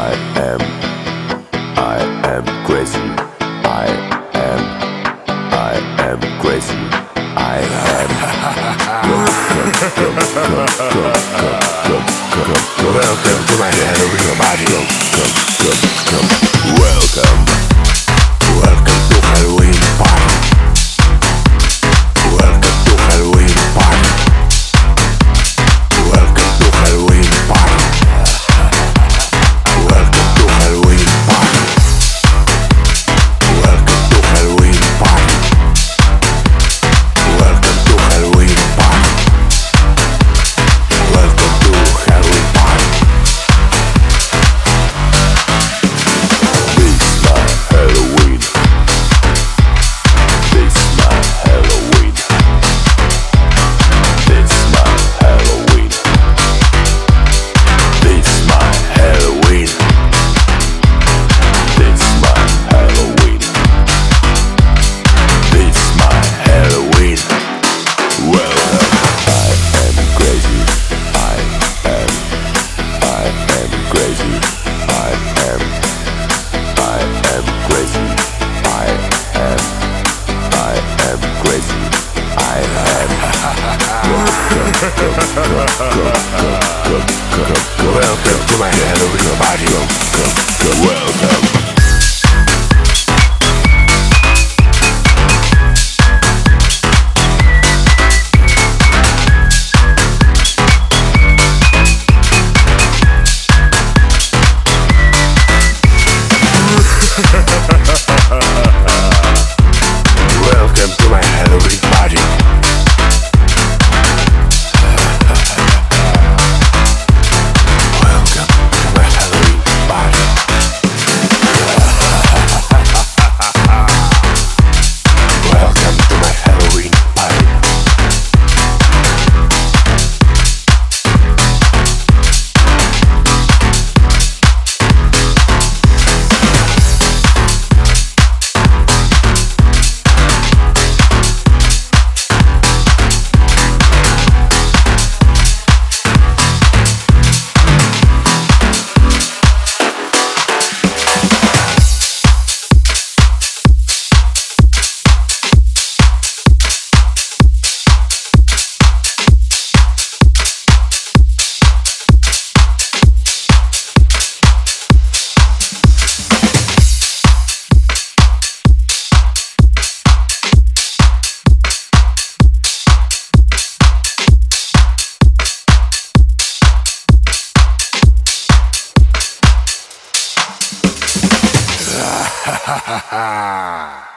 I am, I am crazy. I am, I am crazy. I am. Welcome to my head over your body. Secret. I am. Welcome to my Halloween party. Welcome. Welcome Ha ha ha!